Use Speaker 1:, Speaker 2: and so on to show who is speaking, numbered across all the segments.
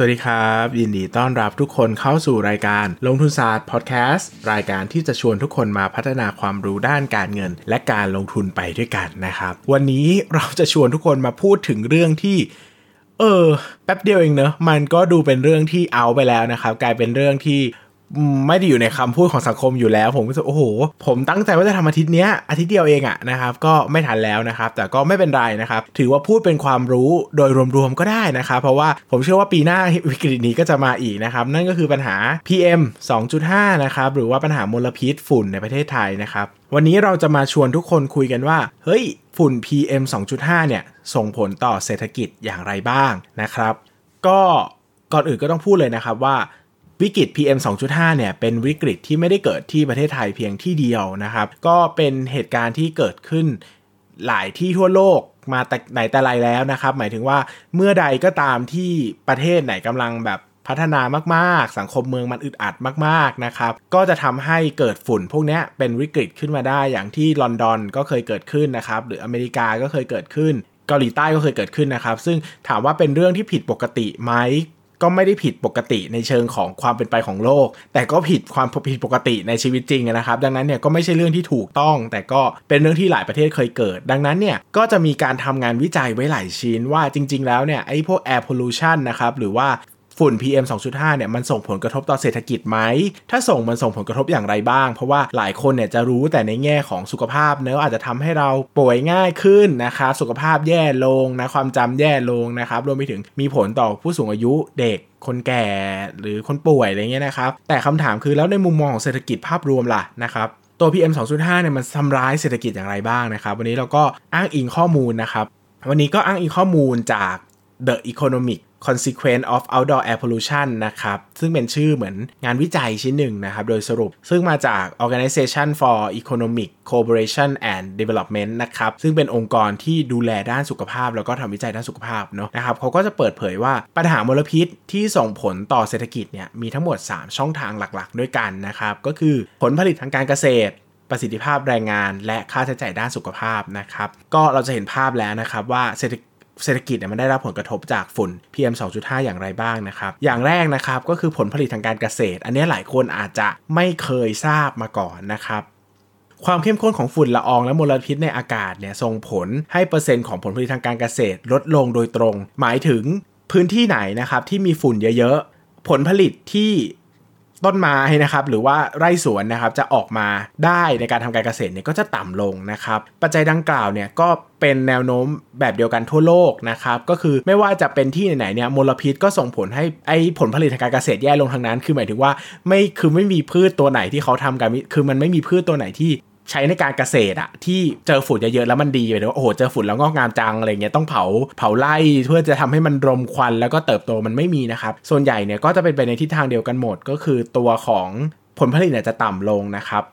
Speaker 1: สวัสดีครับ ยินดีต้อนรับทุกคนเข้าสู่รายการลงทุนศาสตร์พอดแคสต์รายการที่จะชวนทุกคนมาพัฒนาความรู้ด้านการเงิน และการลงทุนไปด้วยกันนะครับ วันนี้เราจะชวนทุกคนมาพูดถึงเรื่องที่ เออแป๊บเดียวเองเนอะมันก็ดูเป็นเรื่องที่เอาไปแล้วนะครับ กลายเป็นเรื่องที่ ไม่ได้อยู่ในคำพูดของสังคมอยู่แล้ว ผมก็รู้สึกโอ้โห ผมตั้งใจว่าจะทำอาทิตย์เนี้ยอาทิตย์เดียวเองอะนะครับ ก็ไม่ทันแล้วนะครับ แต่ก็ไม่เป็นไรนะครับ ถือว่าพูดเป็นความรู้โดยรวมๆก็ได้นะครับเพราะว่าผมเชื่อว่าปีหน้าวิกฤตนี้ก็จะมาอีกนะครับ นั่นก็คือปัญหา PM 2.5 นะครับหรือว่าปัญหามลพิษฝุ่นในประเทศไทยนะครับวันนี้เราจะมาชวนทุกคนคุยกันว่า เฮ้ย ฝุ่น PM 2.5 เนี่ย ส่งผลต่อเศรษฐกิจอย่างไรบ้างนะครับ ก็ก่อนอื่นก็ต้องพูดเลยนะครับว่า วิกฤต PM 2.5 เนี่ยเป็นวิกฤตที่ไม่ได้เกิดที่ประเทศไทยเพียงที่เดียวนะครับ ก็เป็นเหตุการณ์ที่เกิดขึ้นหลายที่ทั่วโลกมาแต่ไหนแต่ไรแล้วนะครับ หมายถึงว่าเมื่อใดก็ตามที่ประเทศไหนกำลังแบบพัฒนามากๆ สังคมเมืองมันอึดอัดมากๆนะครับ ก็จะทำให้เกิดฝุ่นพวกนี้เป็นวิกฤตขึ้นมาได้อย่างที่ลอนดอนก็เคยเกิดขึ้นนะครับ หรืออเมริกาก็เคยเกิดขึ้น เกาหลีใต้ก็เคยเกิดขึ้นนะครับ ซึ่งถามว่าเป็นเรื่องที่ผิดปกติไหม ก็ไม่ได้ผิดปกติในเชิงของความเป็นไปของโลก แต่ก็ผิดความผิดปกติในชีวิตจริงนะครับ ดังนั้นเนี่ยก็ไม่ใช่เรื่องที่ถูกต้อง แต่ก็เป็นเรื่องที่หลายประเทศเคยเกิด ดังนั้นเนี่ยก็จะมีการทำงานวิจัยไว้หลายชิ้นว่าจริง ๆ แล้วเนี่ยไอ้พวก air pollution นะครับหรือว่า ฝุ่น PM 2.5เนี่ยมันส่งผลกระทบต่อเศรษฐกิจไหม ถ้าส่งมันส่งผลกระทบอย่างไรบ้าง เพราะว่าหลายคนเนี่ยจะรู้แต่ในแง่ของสุขภาพเนอะอาจจะทำให้เราป่วยง่ายขึ้นนะครับสุขภาพแย่ลงนะความจำแย่ลงนะครับรวมไปถึงมีผลต่อผู้สูงอายุเด็กคนแก่หรือคนป่วยอะไรเงี้ยนะครับ แต่คำถามคือแล้วในมุมมองของเศรษฐกิจภาพรวมล่ะนะครับตัว PM 2.5เนี่ยมันทำร้ายเศรษฐกิจอย่างไรบ้างนะครับ วันนี้เราก็อ้างอิงข้อมูลนะครับ วันนี้ก็อ้างอิงข้อมูลจาก The Economic Consequence of Outdoor Air Pollution นะครับ ซึ่งเป็นชื่อเหมือนงานวิจัยชิ้นหนึ่งนะครับ โดยสรุป ซึ่งมาจาก Organization for Economic Cooperation and Development นะครับ ซึ่งเป็นองค์กรที่ดูแลด้านสุขภาพ แล้วก็ทำวิจัยด้านสุขภาพเนาะนะครับเขาก็จะเปิดเผยว่าปัญหามลพิษที่ส่งผลต่อเศรษฐกิจเนี่ยมีทั้งหมด 3 ช่องทางหลักๆ ด้วยกันนะครับ ก็คือผลผลิตทางการเกษตรประสิทธิภาพแรงงานและค่าใช้จ่ายด้านสุขภาพนะครับ ก็เราจะเห็นภาพแล้วนะครับว่าเศรษฐ เศรษฐกิจเนี่ยมันได้รับผลกระทบจากฝุ่น PM 2.5 อย่างไรบ้างนะครับ อย่างแรกนะครับก็คือผลผลิตทางการเกษตร อันนี้หลายคนอาจจะไม่เคยทราบมาก่อนนะครับความเข้มข้นของฝุ่นละอองและมลพิษในอากาศเนี่ยส่งผลให้เปอร์เซ็นต์ของผลผลิตทางการเกษตรลดลงโดยตรง หมายถึงพื้นที่ไหนนะครับที่มีฝุ่นเยอะๆ ผลผลิตที่ ต้นไม้นะครับหรือว่าไร่สวนนะครับจะออกมาได้ในการทำการเกษตรเนี่ยก็จะต่ำลงนะครับปัจจัยดังกล่าวเนี่ยก็เป็นแนวโน้มแบบเดียวกันทั่วโลกนะครับก็คือไม่ว่าจะเป็นที่ไหนๆเนี่ยมลพิษก็ส่งผลให้ไอ้ผลผลิตทางการเกษตรแย่ลงทางนั้น คือหมายถึงว่าไม่คือไม่มีพืชตัวไหนที่เขาทำกันคือมันไม่มีพืชตัวไหนที่ ใช้ในการเกษตรอะที่เจอฝุ่นเยอะๆแล้วมันดีไปเลยว่าโอ้โหเจอฝุ่นแล้วงอกงามจังอะไรเงี้ยต้องเผาเผาไล่เพื่อจะทำให้มันรมควันแล้วก็เติบโตมันไม่มีนะครับ ส่วนใหญ่เนี่ยก็จะเป็นไปในทิศทางเดียวกันหมดก็คือตัวของผลผลิตเนี่ยจะต่ำลงนะครับ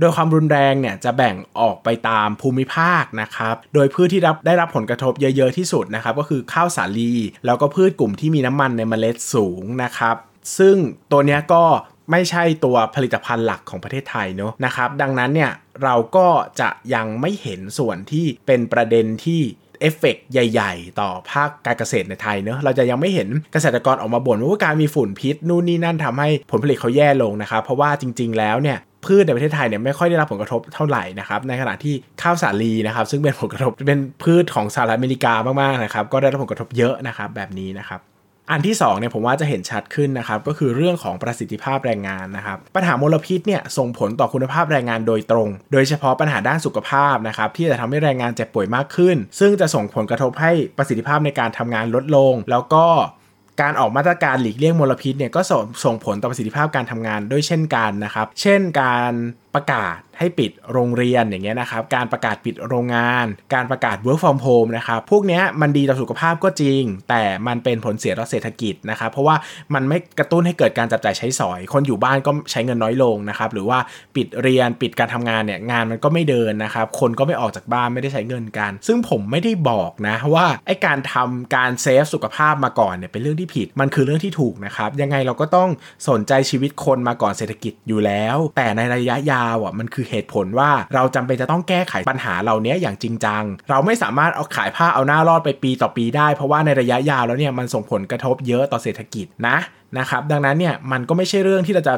Speaker 1: โดยความรุนแรงเนี่ยจะแบ่งออกไปตามภูมิภาคนะครับ โดยพืชที่รับได้รับผลกระทบเยอะๆที่สุดนะครับ ก็คือข้าวสาลี แล้วก็พืชกลุ่มที่มีน้ำมันในเมล็ดสูงนะครับ ซึ่งตัวเนี้ยก็ ไม่ใช่ตัวผลิตภัณฑ์หลักของประเทศไทยเนาะนะครับดังนั้นเนี่ยเราก็จะยังไม่เห็นส่วนที่เป็นประเด็นที่เอฟเฟกใหญ่ ๆ ต่อภาคการเกษตรในไทยเนอะเราจะยังไม่เห็นเกษตรกรออกมาบ่นว่าการมีฝุ่นพิษนู่นนี่นั่นทำให้ผลผลิตเขาแย่ลงนะครับ เพราะว่าจริง ๆ แล้วเนี่ยพืชในประเทศไทยเนี่ยไม่ค่อยได้รับผลกระทบเท่าไหร่นะครับในขณะที่ข้าวสาลีนะครับซึ่งเป็นผลกระทบเป็นพืชของสหรัฐอเมริกามากๆนะครับก็ได้รับผลกระทบเยอะนะครับแบบนี้นะครับ อันที่2เนี่ยผมว่าจะเห็นชัดขึ้นนะครับก็คือเรื่องของประสิทธิภาพแรงงานนะครับปัญหามลพิษเนี่ยส่งผลต่อคุณภาพแรงงานโดยตรง โดยเฉพาะปัญหาด้านสุขภาพนะครับที่จะทำให้แรงงานเจ็บป่วยมากขึ้น ซึ่งจะส่งผลกระทบให้ประสิทธิภาพในการทำงานลดลง แล้วก็การออกมาตรการหลีกเลี่ยงมลพิษเนี่ยก็ส่งส่งผลต่อประสิทธิภาพการทำงานด้วยเช่นกันนะครับ เช่นการประกาศให้ปิดโรงเรียนอย่างเงี้ยนะครับ การประกาศปิดโรงงาน การประกาศ work from home นะครับ พวกเนี้ยมันดีต่อสุขภาพก็จริง แต่มันเป็นผลเสียต่อเศรษฐกิจนะครับ เพราะว่ามันไม่กระตุ้นให้เกิดการจับจ่ายใช้สอย คนอยู่บ้านก็ใช้เงินน้อยลงนะครับ หรือว่าปิดเรียนปิดการทำงานเนี่ยงานมันก็ไม่เดินนะครับ คนก็ไม่ออกจากบ้านไม่ได้ใช้เงินกัน ซึ่งผมไม่ได้บอกนะว่าไอ้การทำการเซฟสุขภาพมาก่อนเนี่ยเป็นเรื่องที่ผิด มันคือเรื่องที่ถูกนะครับ ยังไงเราก็ต้องสนใจชีวิตคนมาก่อนเศรษฐกิจอยู่แล้ว แต่ในระยะยาวอะมันคือเหตุผลว่าเราจำเป็นจะต้องแก้ไขปัญหาเหล่านี้อย่างจริงจัง เราไม่สามารถเอาขายผ้าเอาหน้ารอดไปปีต่อปีได้ เพราะว่าในระยะยาวแล้วเนี่ยมันส่งผลกระทบเยอะต่อเศรษฐกิจนะนะครับดังนั้นเนี่ยมันก็ไม่ใช่เรื่องที่เราจะ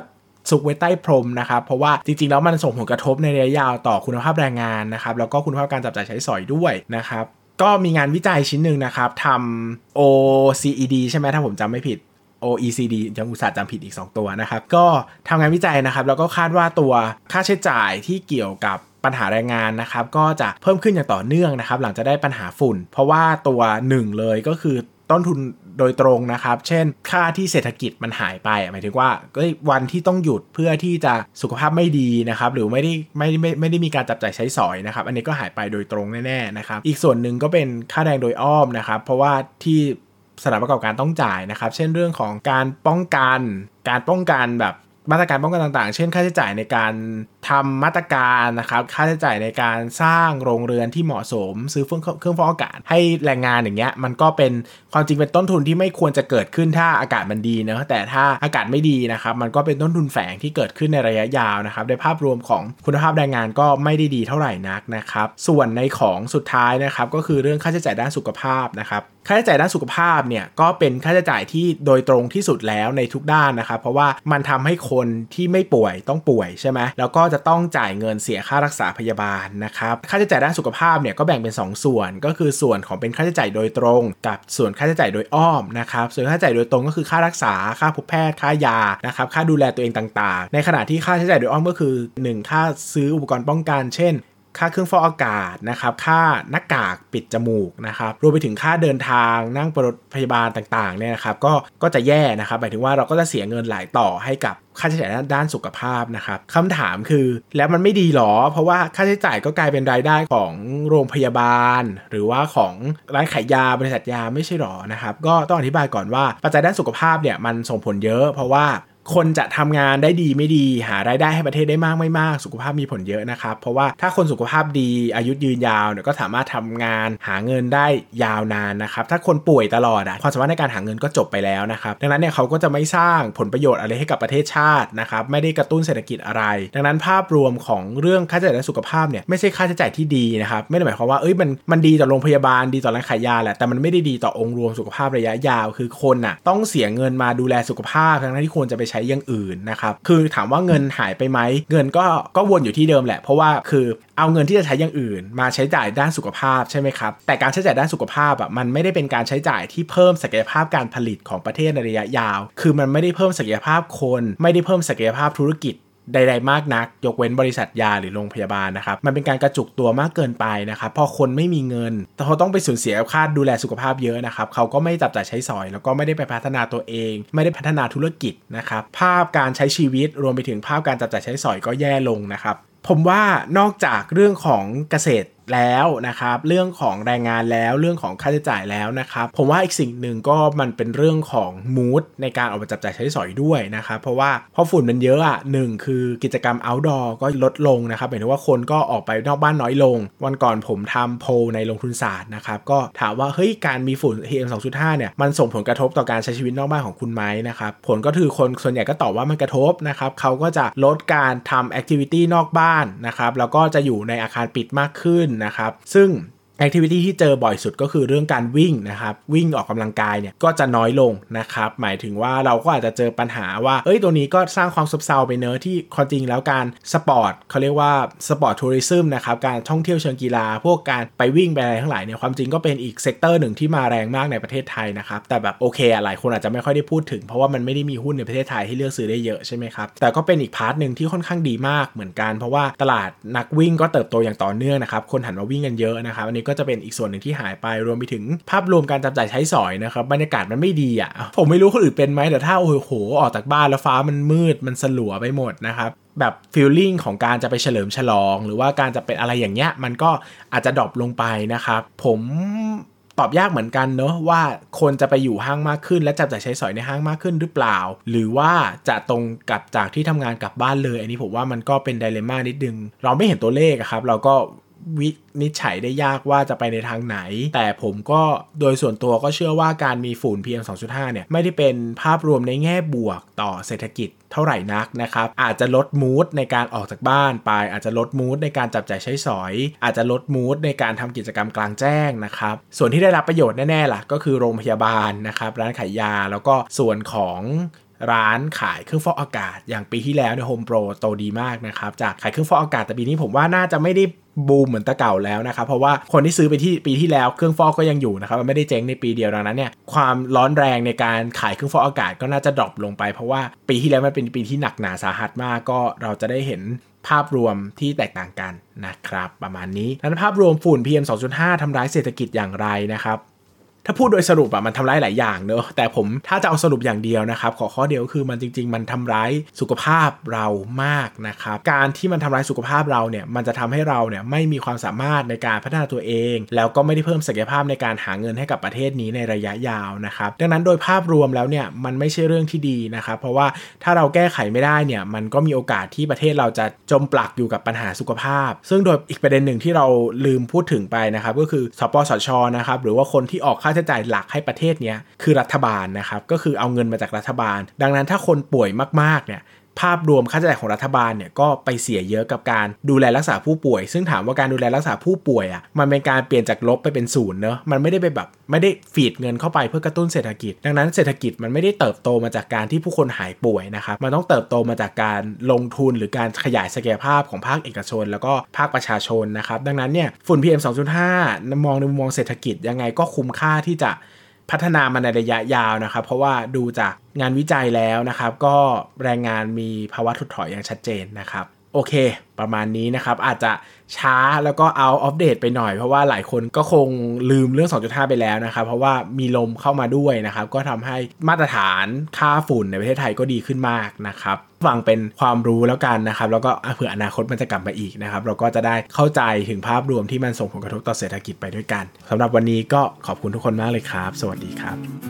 Speaker 1: ซุกไว้ใต้พรมนะครับเพราะว่าจริงๆแล้วมันส่งผลกระทบในระยะยาวต่อคุณภาพแรงงานนะครับแล้วก็คุณภาพการจับจ่ายใช้สอยด้วยนะครับก็มีงานวิจัยชิ้นหนึ่งนะครับทำ OECD ใช่ไหมถ้าผมจำไม่ผิด OECD ยังอุตส่าห์จำผิดอีก 2 ตัวนะครับ ก็ทำงานวิจัยนะครับ แล้วก็คาดว่าตัวค่าใช้จ่ายที่เกี่ยวกับปัญหาแรงงานนะครับ ก็จะเพิ่มขึ้นอย่างต่อเนื่องนะครับ หลังจะได้ปัญหาฝุ่น เพราะว่าตัวหนึ่งเลยก็คือต้นทุนโดยตรงนะครับ เช่น ค่าที่เศรษฐกิจมันหายไป หมายถึงว่าวันที่ต้องหยุดเพื่อที่จะสุขภาพไม่ดีนะครับ หรือไม่ได้ไม่ไม่ไม่ได้มีการจับจ่ายใช้สอยนะครับ อันนี้ก็หายไปโดยตรงแน่ๆนะครับ อีกส่วนหนึ่งก็เป็นค่าแรงโดยอ้อมนะครับ เพราะว่าที่ สถานประกอบการต้องจ่ายนะครับ เช่นเรื่องของการป้องกัน การป้องกันแบบ มาตรการป้องกันต่างๆ เช่น ค่าใช้จ่ายในการทำมาตรการนะครับ ค่าใช้จ่ายในการสร้างโรงเรือนที่เหมาะสม ซื้อเครื่องเครื่องฟอกอากาศ ให้แรงงานอย่างเงี้ย มันก็เป็นความจริงเป็นต้นทุนที่ไม่ควรจะเกิดขึ้นถ้าอากาศมันดีนะ แต่ถ้าอากาศไม่ดีนะครับ มันก็เป็นต้นทุนแฝงที่เกิดขึ้นในระยะยาวนะครับ ในภาพรวมของคุณภาพแรงงานก็ไม่ได้ดีเท่าไหร่นักนะครับ ส่วนในของสุดท้ายนะครับ ก็คือเรื่องค่าใช้จ่ายด้านสุขภาพนะครับค่าใช้จ่ายด้านสุขภาพเนี่ยก็เป็นค่าใช้จ่ายที่โดยตรงที่สุดแล้วในทุกด้านนะครับ เพราะว่ามันทำให้คนที่ไม่ป่วยต้องป่วยใช่ไหมแล้วก็จะต้องจ่ายเงินเสียค่ารักษาพยาบาลนะครับค่าใช้จ่ายด้านสุขภาพเนี่ยก็แบ่งเป็น 2 ส่วน ก็คือส่วนของเป็นค่าใช้จ่ายโดยตรง กับส่วนค่าใช้จ่ายโดยอ้อมนะครับส่วนค่าใช้จ่ายโดยตรงก็คือค่ารักษาค่าพบแพทย์ค่ายานะครับค่าดูแลตัวเองต่างๆ ในขณะที่ค่าใช้จ่ายโดยอ้อมก็คือ 1 ค่าซื้ออุปกรณ์ป้องกัน เช่น ค่าเครื่องฟอกอากาศนะครับค่าหน้ากากปิดจมูกนะครับรวมไปถึงค่าเดินทางนั่งรถพยาบาลต่างๆเนี่ยนะครับก็ก็จะแย่นะครับหมายถึงว่าเราก็จะเสียเงินหลายต่อให้กับค่าใช้จ่ายด้านสุขภาพนะครับคำถามคือแล้วมันไม่ดีหรอ เพราะว่าค่าใช้จ่ายก็กลายเป็นรายได้ของโรงพยาบาล หรือว่าของร้านขายยาบริษัทยาไม่ใช่หรอนะครับก็ต้องอธิบายก่อนว่าปัจจัยด้านสุขภาพเนี่ยมันส่งผลเยอะ เพราะว่า คนจะทำงานได้ดีไม่ดี หารายได้ให้ประเทศได้มากไม่มาก สุขภาพมีผลเยอะนะครับ เพราะว่าถ้าคนสุขภาพดีอายุยืนยาวเนี่ยก็สามารถทำงานหาเงินได้ยาวนานนะครับ ถ้าคนป่วยตลอดอะความสามารถในการหาเงินก็จบไปแล้วนะครับ ดังนั้นเนี่ยเขาก็จะไม่สร้างผลประโยชน์อะไรให้กับประเทศชาตินะครับ ไม่ได้กระตุ้นเศรษฐกิจอะไร ดังนั้นภาพรวมของเรื่องค่าใช้จ่ายสุขภาพเนี่ยไม่ใช่ค่าใช้จ่ายที่ดีนะครับ ไม่ได้หมายความว่าเอ้ยมันมันดีต่อโรงพยาบาลดีต่อร้านขายยาแหละแต่มันไม่ได้ดีต่อองค์รวมสุขภาพระยะยาว คือคนน่ะต้องเสียเงินมาดูแลสุขภาพทั้งที่ควรจะไปใช้อย่างอื่นนะครับคือถามว่าเงินหายไปไหมเงินก็ก็วนอยู่ที่เดิมแหละ เพราะว่าคือเอาเงินที่จะใช้อย่างอื่น มาใช้จ่ายด้านสุขภาพใช่ไหมครับแต่การใช้จ่ายด้านสุขภาพอะมันไม่ได้เป็นการใช้จ่ายที่เพิ่มศักยภาพการผลิตของประเทศในระยะยาว คือมันไม่ได้เพิ่มศักยภาพคน ไม่ได้เพิ่มศักยภาพธุรกิจ ใด ๆ มากนัก ยกเว้นบริษัทยาหรือโรงพยาบาลนะครับ มันเป็นการกระจุกตัวมากเกินไปนะครับพอคนไม่มีเงินแต่เขาต้องไปสูญเสียค่าดูแลสุขภาพเยอะนะครับเขาก็ไม่จับจ่ายใช้สอย แล้วก็ไม่ได้ไปพัฒนาตัวเอง ไม่ได้พัฒนาธุรกิจนะครับภาพการใช้ชีวิตรวมไปถึงภาพการจับจ่ายใช้สอยก็แย่ลงนะครับผมว่านอกจากเรื่องของเกษตรแล้วนะครับ เรื่องของแรงงานแล้วเรื่องของค่าใช้จ่ายแล้วนะครับ ผมว่าอีกสิ่งหนึ่งก็มันเป็นเรื่องของมูดในการออกมาจับจ่ายใช้สอยด้วยนะครับ เพราะว่าพอฝุ่นมันเยอะอะหนึ่งคือกิจกรรม outdoor ก็ลดลงนะครับหมายถึงว่าคนก็ออกไปนอกบ้านน้อยลง วันก่อนผมทำโพลในลงทุนศาสตร์นะครับ ก็ถามว่าเฮ้ยการมีฝุ่น PM 2.5เนี่ยมันส่งผลกระทบต่อการใช้ชีวิตนอกบ้านของคุณไหมนะครับผลก็คือคนส่วนใหญ่ก็ตอบว่ามันกระทบนะครับเขาก็จะลดการทำแอคทิวิตี้นอกบ้านนะครับแล้วก็จะอยู่ในอาคารปิดมากขึ้นนะครับ ซึ่ง activity ที่เจอบ่อยสุดก็คือเรื่องการวิ่งนะครับ วิ่งออกกำลังกายเนี่ยก็จะน้อยลงนะครับ หมายถึงว่าเราก็อาจจะเจอปัญหาว่า เอ้ยตัวนี้ก็สร้างความซบเซาไปเนอะที่ความจริงแล้วการสปอร์ตเขาเรียกว่า sport tourism นะครับ การท่องเที่ยวเชิงกีฬา พวกการไปวิ่งไปอะไรทั้งหลายเนี่ยความจริงก็เป็นอีก sector หนึ่งที่มาแรงมากในประเทศไทยนะครับ แต่แบบโอเคหลายคนอาจจะไม่ค่อยได้พูดถึง เพราะว่ามันไม่ได้มีหุ้นในประเทศไทยที่เลือกซื้อได้เยอะใช่ไหมครับแต่ก็เป็นอีก part หนึ่งที่ค่อนข้างดีมากเหมือนกัน เพราะว่าตลาดนักวิ่งก็เติบโตอย่างต่อเนื่องนะครับคนหันมาวิ่งกันเยอะนะครับอันนี้ก็จะเป็นอีกส่วนหนึ่งที่หายไปรวมไปถึงภาพรวมการจับจ่ายใช้สอยนะครับบรรยากาศมันไม่ดีอะ่ะ ผมไม่รู้คนอื่นเป็นไหมแต่ถ้าโอ้โหออกจากบ้านแล้วฟ้ามันมืดมันสลัวไปหมดนะครับแบบฟีลลิ่งของการจะไปเฉลิมฉลอง หรือว่าการจะเป็นอะไรอย่างเงี้ยมันก็อาจจะดรอปลงไปนะครับผมตอบยากเหมือนกันเนอะว่าคนจะไปอยู่ห้างมากขึ้น และจับจ่ายใช้สอยในห้างมากขึ้นหรือเปล่า หรือว่าจะตรงกับจากที่ทำงานกลับบ้านเลย อันนี้ผมว่ามันก็เป็นไดเลม่านิดนึง เราไม่เห็นตัวเลขครับ เราก็ วินิจฉัยได้ยากว่าจะไปในทางไหน แต่ผมก็โดยส่วนตัวก็เชื่อว่าการมีฝุ่น PM 2.5 เนี่ย ไม่ได้เป็นภาพรวมในแง่บวกต่อเศรษฐกิจเท่าไหร่นักนะครับ อาจจะลดมูดในการออกจากบ้านไป อาจจะลดมูดในการจับจ่ายใช้สอย อาจจะลดมูดในการทำกิจกรรมกลางแจ้งนะครับ ส่วนที่ได้รับประโยชน์แน่ๆล่ะก็คือโรงพยาบาลนะครับ ร้านขายยาแล้วก็ส่วนของ ร้านขายเครื่องฟอกอากาศ อย่างปีที่แล้วเนี่ยโฮมโปรโตดีมากนะครับจากขายเครื่องฟอกอากาศแต่ปีนี้ผมว่าน่าจะไม่ได้บูมเหมือนตะเก่าแล้วนะครับ เพราะว่าคนที่ซื้อไปที่ปีที่แล้วเครื่องฟอกก็ยังอยู่นะครับมันไม่ได้เจ๊งในปีเดียวดังนั้นเนี่ยความร้อนแรงในการขายเครื่องฟอกอากาศก็น่าจะดรอปลงไป เพราะว่าปีที่แล้วมันเป็นปีที่หนักหนาสาหัสมากก็เราจะได้เห็นภาพรวมที่แตกต่างกันนะครับ ประมาณนี้นั้นภาพรวมฝุ่น PM 2.5ทำร้ายเศรษฐกิจอย่างไรนะครับ ถ้าพูดโดยสรุปอะมันทำร้ายหลายอย่างเนอะแต่ผมถ้าจะเอาสรุปอย่างเดียวนะครับ ขอข้อเดียวคือมันจริง ๆ มันทำร้ายสุขภาพเรามากนะครับ การที่มันทำร้ายสุขภาพเราเนี่ยมันจะทำให้เราเนี่ยไม่มีความสามารถในการพัฒนาตัวเอง แล้วก็ไม่ได้เพิ่มศักยภาพในการหาเงินให้กับประเทศนี้ในระยะยาวนะครับดังนั้นโดยภาพรวมแล้วเนี่ยมันไม่ใช่เรื่องที่ดีนะครับ เพราะว่าถ้าเราแก้ไขไม่ได้เนี่ยมันก็มีโอกาสที่ประเทศเราจะจมปลักอยู่กับปัญหาสุขภาพ ซึ่งโดยอีกประเด็นหนึ่งที่เราลืมพูดถึงไปนะครับก็คือสปสชนะครับหรือว่าคนที่ออกค่าใช้จ่ายหลักให้ประเทศนี้คือรัฐบาลนะครับก็คือเอาเงินมาจากรัฐบาล ดังนั้นถ้าคนป่วยมากๆเนี่ย ภาพรวมค่าใช้จ่ายของรัฐบาลเนี่ยก็ไปเสียเยอะกับการดูแลรักษาผู้ป่วย ซึ่งถามว่าการดูแลรักษาผู้ป่วยอะ่ะมันเป็นการเปลี่ยนจากลบไปเป็นศูนย์เนอะมันไม่ได้ไปแบบไม่ได้ฟีดเงินเข้าไปเพื่อกระตุ้นเศรษฐกิจ ดังนั้นเศรษฐกิจมันไม่ได้เติบโตมาจากการที่ผู้คนหายป่วยนะครับมันต้องเติบโตมาจากการลงทุนหรือการขยายศักยภาพของภาคเอกชน แล้วก็ภาคประชาชนนะครับดังนั้นเนี่ยฝุ่น PM 2.5มองในมุมมองเศรษฐกิจยังไงก็คุ้มค่าที่จะ พัฒนามาในระยะยาวนะครับ เพราะว่าดูจากงานวิจัยแล้วนะครับ ก็แรงงานมีภาวะถดถอยอย่างชัดเจนนะครับ โอเค ประมาณนี้นะครับ อาจจะช้าแล้วก็เอาอัปเดตไปหน่อย เพราะว่าหลายคนก็คงลืมเรื่อง 2.5 ไปแล้วนะครับ เพราะว่ามีลมเข้ามาด้วยนะครับ ก็ทำให้มาตรฐานค่าฝุ่นในประเทศไทยก็ดีขึ้นมากนะครับฟังเป็นความรู้แล้วกันนะครับ แล้วก็เผื่ออนาคตมันจะกลับมาอีกนะครับ เราก็จะได้เข้าใจถึงภาพรวมที่มันส่งผลกระทบต่อเศรษฐกิจไปด้วยกันสำหรับวันนี้ก็ขอบคุณทุกคนมากเลยครับ สวัสดีครับ